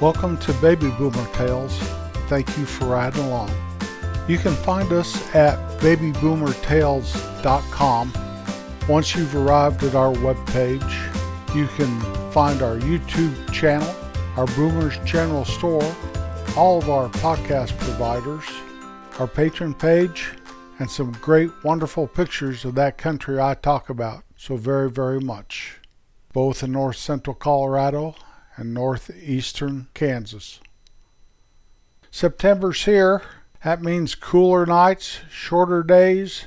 Welcome to Baby Boomer Tales. Thank you for riding along. You can find us at babyboomertales.com. Once you've arrived at our webpage, you can find our YouTube channel, our Boomers General Store, all of our podcast providers, our patron page, and some great, wonderful pictures of that country I talk about so very, very much, both in north central Colorado and northeastern Kansas. September's here. That means cooler nights, shorter days,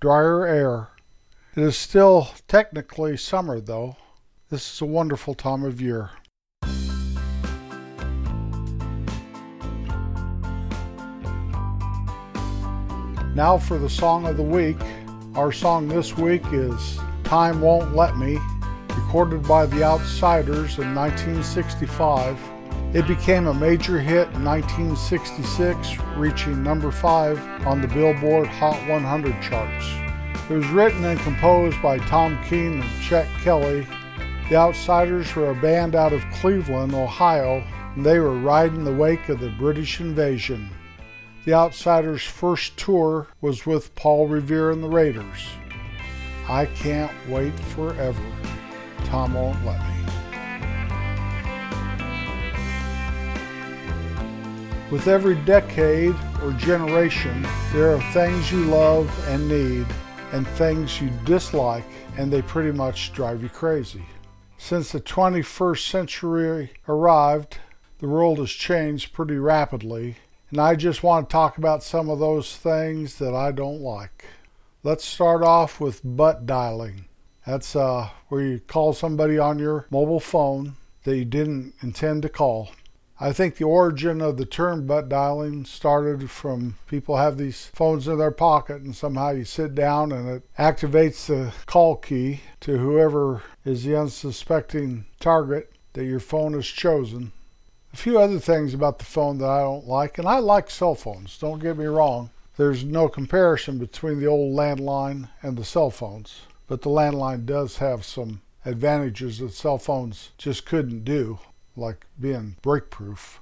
drier air. It is still technically summer, though. This is a wonderful time of year. Now for the song of the week. Our song this week is Time Won't Let Me, recorded by the Outsiders in 1965. It became a major hit in 1966, reaching number 5 on the Billboard Hot 100 charts. It was written and composed by Tom King and Chet Kelley. The Outsiders were a band out of Cleveland, Ohio, and they were riding the wake of the British invasion. The Outsiders' first tour was with Paul Revere and the Raiders. I can't wait forever. Tom won't let me. With every decade or generation, there are things you love and need and things you dislike, and they pretty much drive you crazy. Since the 21st century arrived, the world has changed pretty rapidly, and I just want to talk about some of those things that I don't like. Let's start off with butt dialing. That's uh, where you call somebody on your mobile phone that you didn't intend to call. I think the origin of the term butt dialing started from people have these phones in their pocket and somehow you sit down and it activates the call key to whoever is the unsuspecting target that your phone has chosen a few other things about the phone that I don't like, and I like cell phones, don't get me wrong. There's no comparison between the old landline and the cell phones, but the landline does have some advantages that cell phones just couldn't do, like being break proof.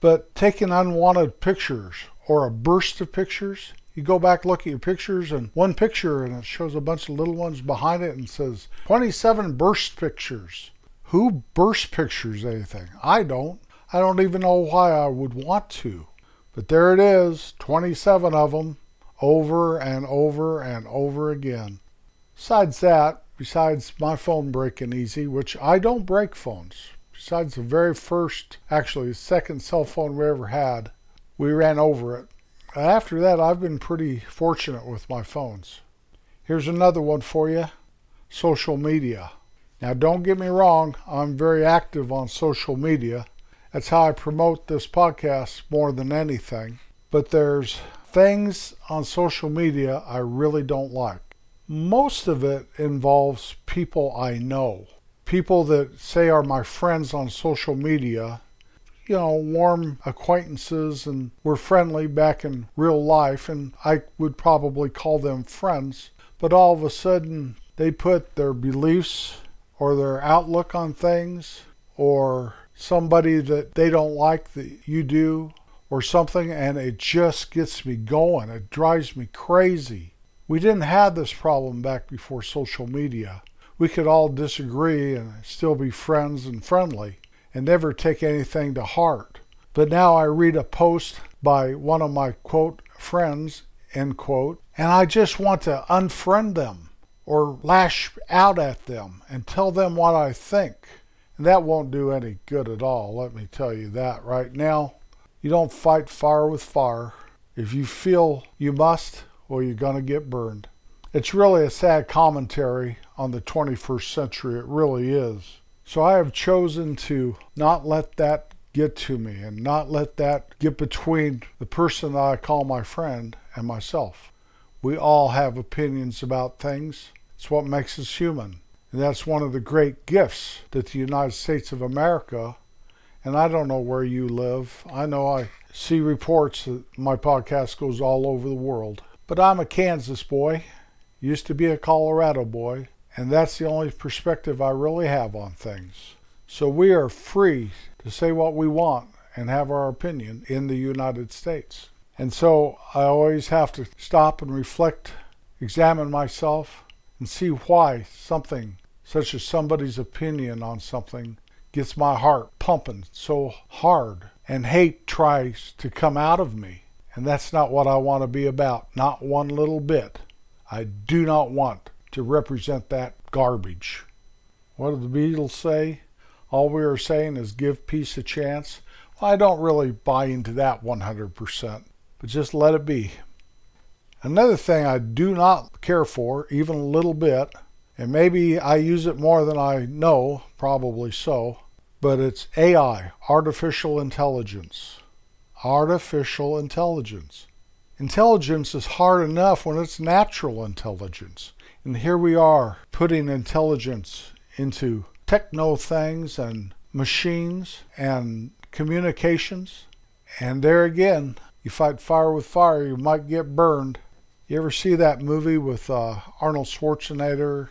But taking unwanted pictures or a burst of pictures, you go back, look at your pictures, and one picture, and it shows a bunch of little ones behind it and says 27 burst pictures. Who burst pictures anything? I don't. I don't even know why I would want to. But there it is, 27 of them, over and over and over again. Besides that, besides my phone breaking easy, which I don't break phones, besides the very first, actually, the second cell phone we ever had, we ran over it. After that, I've been pretty fortunate with my phones. Here's another one for you social media. Now, don't get me wrong, I'm very active on social media. That's how I promote this podcast more than anything. But there's things on social media I really don't like. Most of it involves people I know, people that say are my friends on social media. You know, warm acquaintances, and we're friendly back in real life, and I would probably call them friends. But all of a sudden, they put their beliefs or their outlook on things or somebody that they don't like that you do or something, and it just gets me going. It drives me crazy. We didn't have this problem back before social media. We could all disagree and still be friends and friendly and never take anything to heart. But now I read a post by one of my quote friends, end quote, and I just want to unfriend them or lash out at them and tell them what I think. And that won't do any good at all, let me tell you that right now. You don't fight fire with fire. If you feel you must, well, you're going to get burned. It's really a sad commentary on the 21st century. It really is. So I have chosen to not let that get to me and not let that get between the person that I call my friend and myself. We all have opinions about things. It's what makes us human. And that's one of the great gifts that the United States of America, and I don't know where you live. I know I see reports that my podcast goes all over the world. But I'm a Kansas boy, used to be a Colorado boy, and that's the only perspective I really have on things. So we are free to say what we want and have our opinion in the United States. And so I always have to stop and reflect, examine myself, and see why something, such as somebody's opinion on something, gets my heart pumping so hard and hate tries to come out of me. And that's not what I want to be about, not one little bit. I do not want to represent that garbage. What do the Beatles say? All we are saying is give peace a chance. Well, I don't really buy into that 100%, but just let it be. Another thing I do not care for, even a little bit, and maybe I use it more than I know, probably so, but it's AI, artificial intelligence. Artificial intelligence. Intelligence is hard enough when it's natural intelligence. And here we are putting intelligence into techno things and machines and communications. And there again, you fight fire with fire, you might get burned. You ever see that movie with uh, Arnold Schwarzenegger,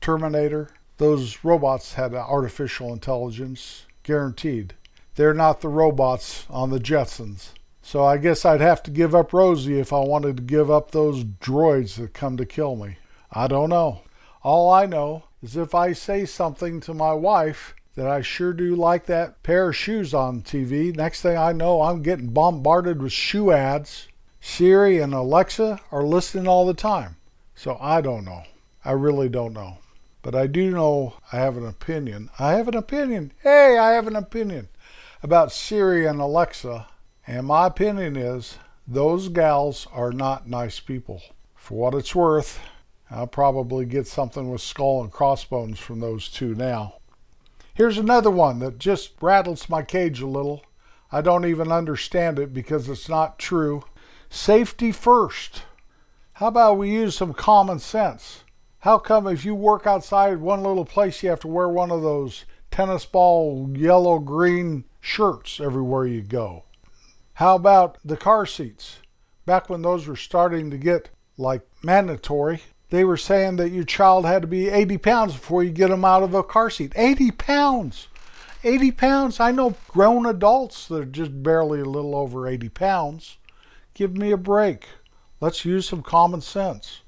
Terminator? Those robots had artificial intelligence, guaranteed. They're not the robots on the Jetsons. So I guess I'd have to give up Rosie if I wanted to give up those droids that come to kill me. I don't know. All I know is if I say something to my wife that I sure do like that pair of shoes on TV, next thing I know, I'm getting bombarded with shoe ads. Siri and Alexa are listening all the time. So I don't know. I really don't know. But I do know I have an opinion. I have an opinion. Hey, I have an opinion about Siri and Alexa and my opinion is those gals are not nice people. For what it's worth, I'll probably get something with skull and crossbones from those two now. Here's another one that just rattles my cage a little. I don't even understand it because it's not true. Safety first. How about we use some common sense? How come if you work outside one little place, you have to wear one of those tennis ball yellow green shirts everywhere you go? How about the car seats? Back when those were starting to get like mandatory, they were saying that your child had to be 80 pounds before you get them out of a car seat. 80 pounds! 80 pounds! I know grown adults that are just barely a little over 80 pounds. Give me a break. Let's use some common sense.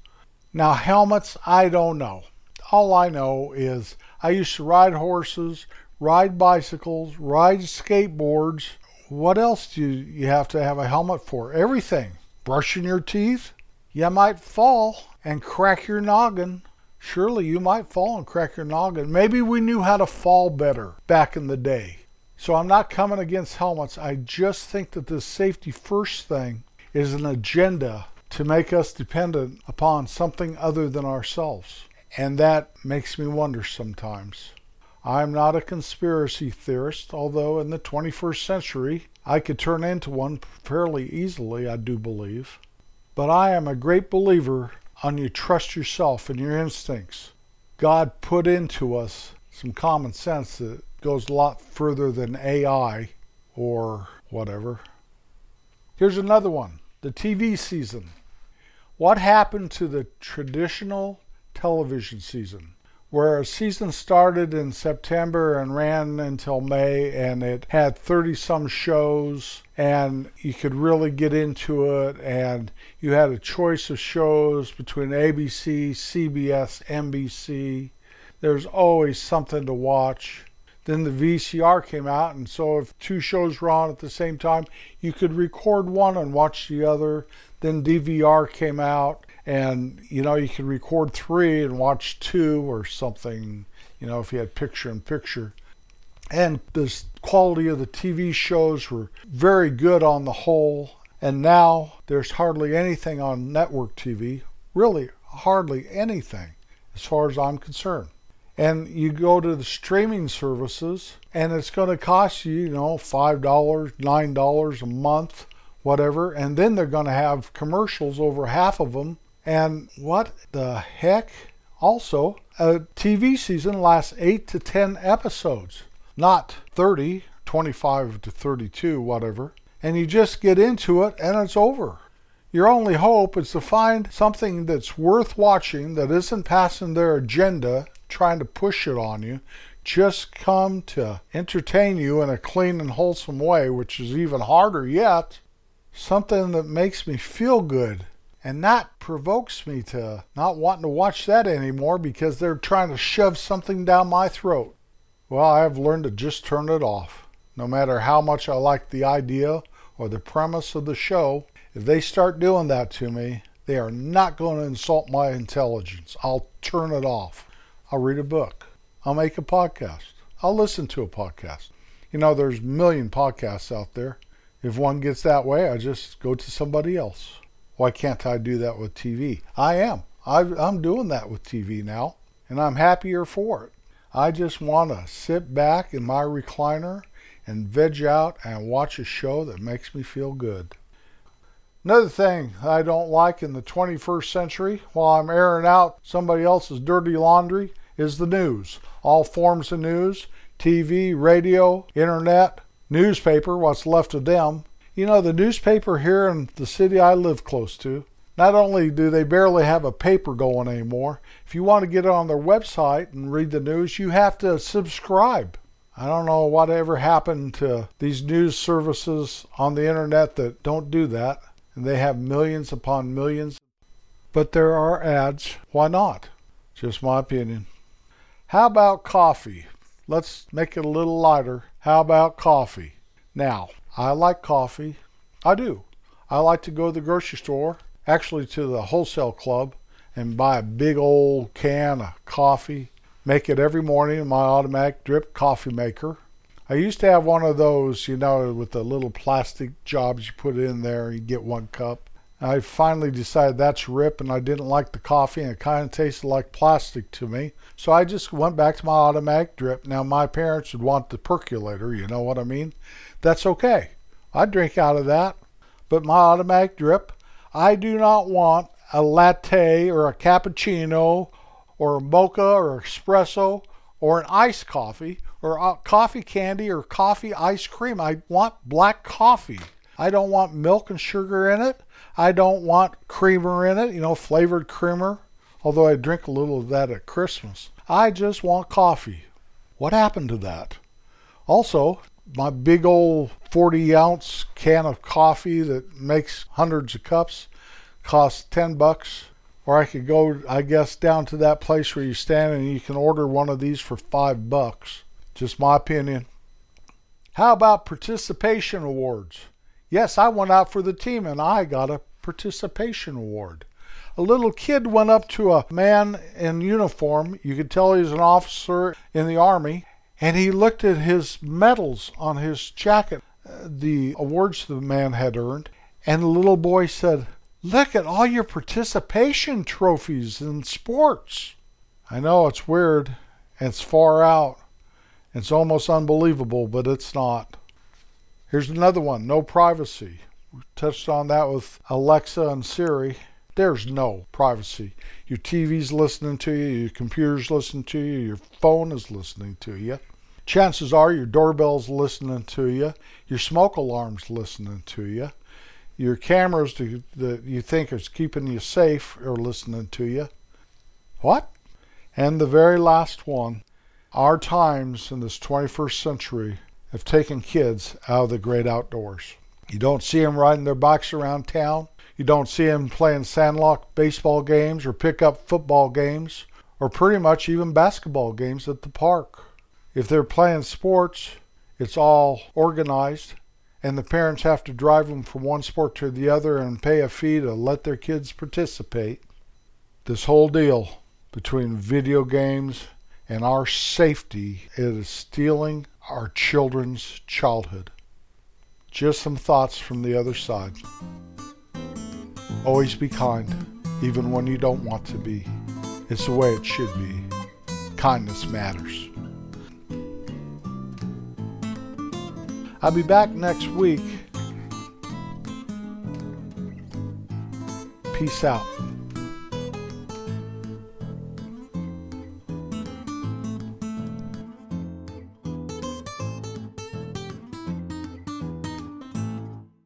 Now, helmets, I don't know. All I know is I used to ride horses, ride bicycles, ride skateboards, what else do you have to have a helmet for? Everything. Brushing your teeth? You might fall and crack your noggin. Surely you might fall and crack your noggin. Maybe we knew how to fall better back in the day. So I'm not coming against helmets. I just think that this safety first thing is an agenda to make us dependent upon something other than ourselves. And that makes me wonder sometimes. I'm not a conspiracy theorist, although in the 21st century I could turn into one fairly easily, I do believe. But I am a great believer on you trust yourself and your instincts. God put into us some common sense that goes a lot further than AI or whatever. Here's another one the TV season. What happened to the traditional television season? where a season started in September and ran until May, and it had 30 some shows, and you could really get into it. And you had a choice of shows between ABC, CBS, NBC. There's always something to watch. Then the VCR came out, and so if two shows were on at the same time, you could record one and watch the other. Then DVR came out, and you know you could record three and watch two or something you know if you had picture in picture. And the quality of the tv shows were very good on the whole. And now there's hardly anything on network tv really hardly anything as far as i'm concerned. And you go to the streaming services and it's going to cost you you know five dollars nine dollars a month whatever. And then they're going to have commercials over half of them and what the heck? Also, a TV season lasts 8 to 10 episodes, not 30, 25 to 32, whatever. And you just get into it and it's over. Your only hope is to find something that's worth watching that isn't passing their agenda, trying to push it on you, just come to entertain you in a clean and wholesome way, which is even harder yet. Something that makes me feel good and that provokes me to not wanting to watch that anymore because they're trying to shove something down my throat. Well, I have learned to just turn it off. No matter how much I like the idea or the premise of the show, if they start doing that to me, they are not going to insult my intelligence. I'll turn it off. I'll read a book. I'll make a podcast. I'll listen to a podcast. You know, there's a million podcasts out there. If one gets that way, I just go to somebody else. Why can't I do that with TV? I am. i am doing that with TV now, and I'm happier for it. I just want to sit back in my recliner and veg out and watch a show that makes me feel good. Another thing I don't like in the 21st century while I'm airing out somebody else's dirty laundry is the news. All forms of news TV, radio, internet, newspaper, what's left of them. You know, the newspaper here in the city I live close to, not only do they barely have a paper going anymore, if you want to get on their website and read the news, you have to subscribe. I don't know whatever happened to these news services on the internet that don't do that, and they have millions upon millions. But there are ads. Why not? Just my opinion. How about coffee? Let's make it a little lighter. How about coffee? Now, I like coffee. I do. I like to go to the grocery store actually to the wholesale club and buy a big old can of coffee, make it every morning in my automatic drip coffee maker. I used to have one of those, you know, with the little plastic jobs you put in there, and you get one cup. I finally decided that's rip and I didn't like the coffee and it kind of tasted like plastic to me. So I just went back to my automatic drip. Now my parents would want the percolator, you know what I mean? That's okay. I drink out of that. But my automatic drip, I do not want a latte or a cappuccino or a mocha or espresso or an iced coffee or coffee candy or coffee ice cream. I want black coffee. I don't want milk and sugar in it. I don't want creamer in it, you know, flavored creamer, although I drink a little of that at Christmas. I just want coffee. What happened to that? Also, my big old 40 ounce can of coffee that makes hundreds of cups costs 10 bucks or I could go I guess down to that place where you stand and you can order one of these for 5 bucks just my opinion how about participation awards yes I went out for the team and I got a participation award a little kid went up to a man in uniform you could tell he was an officer in the army and he looked at his medals on his jacket, uh, the awards the man had earned, and the little boy said, Look at all your participation trophies in sports. I know it's weird and it's far out. It's almost unbelievable, but it's not. Here's another one no privacy. We touched on that with Alexa and Siri. There's no privacy. Your TV's listening to you, your computer's listening to you, your phone is listening to you. Chances are your doorbell's listening to you, your smoke alarm's listening to you, your cameras that you think is keeping you safe are listening to you. What? And the very last one our times in this 21st century have taken kids out of the great outdoors. You don't see them riding their bikes around town. You don't see them playing sandlot baseball games or pickup football games or pretty much even basketball games at the park. If they're playing sports, it's all organized and the parents have to drive them from one sport to the other and pay a fee to let their kids participate. This whole deal between video games and our safety is stealing our children's childhood. Just some thoughts from the other side. Always be kind, even when you don't want to be. It's the way it should be. Kindness matters. I'll be back next week. Peace out.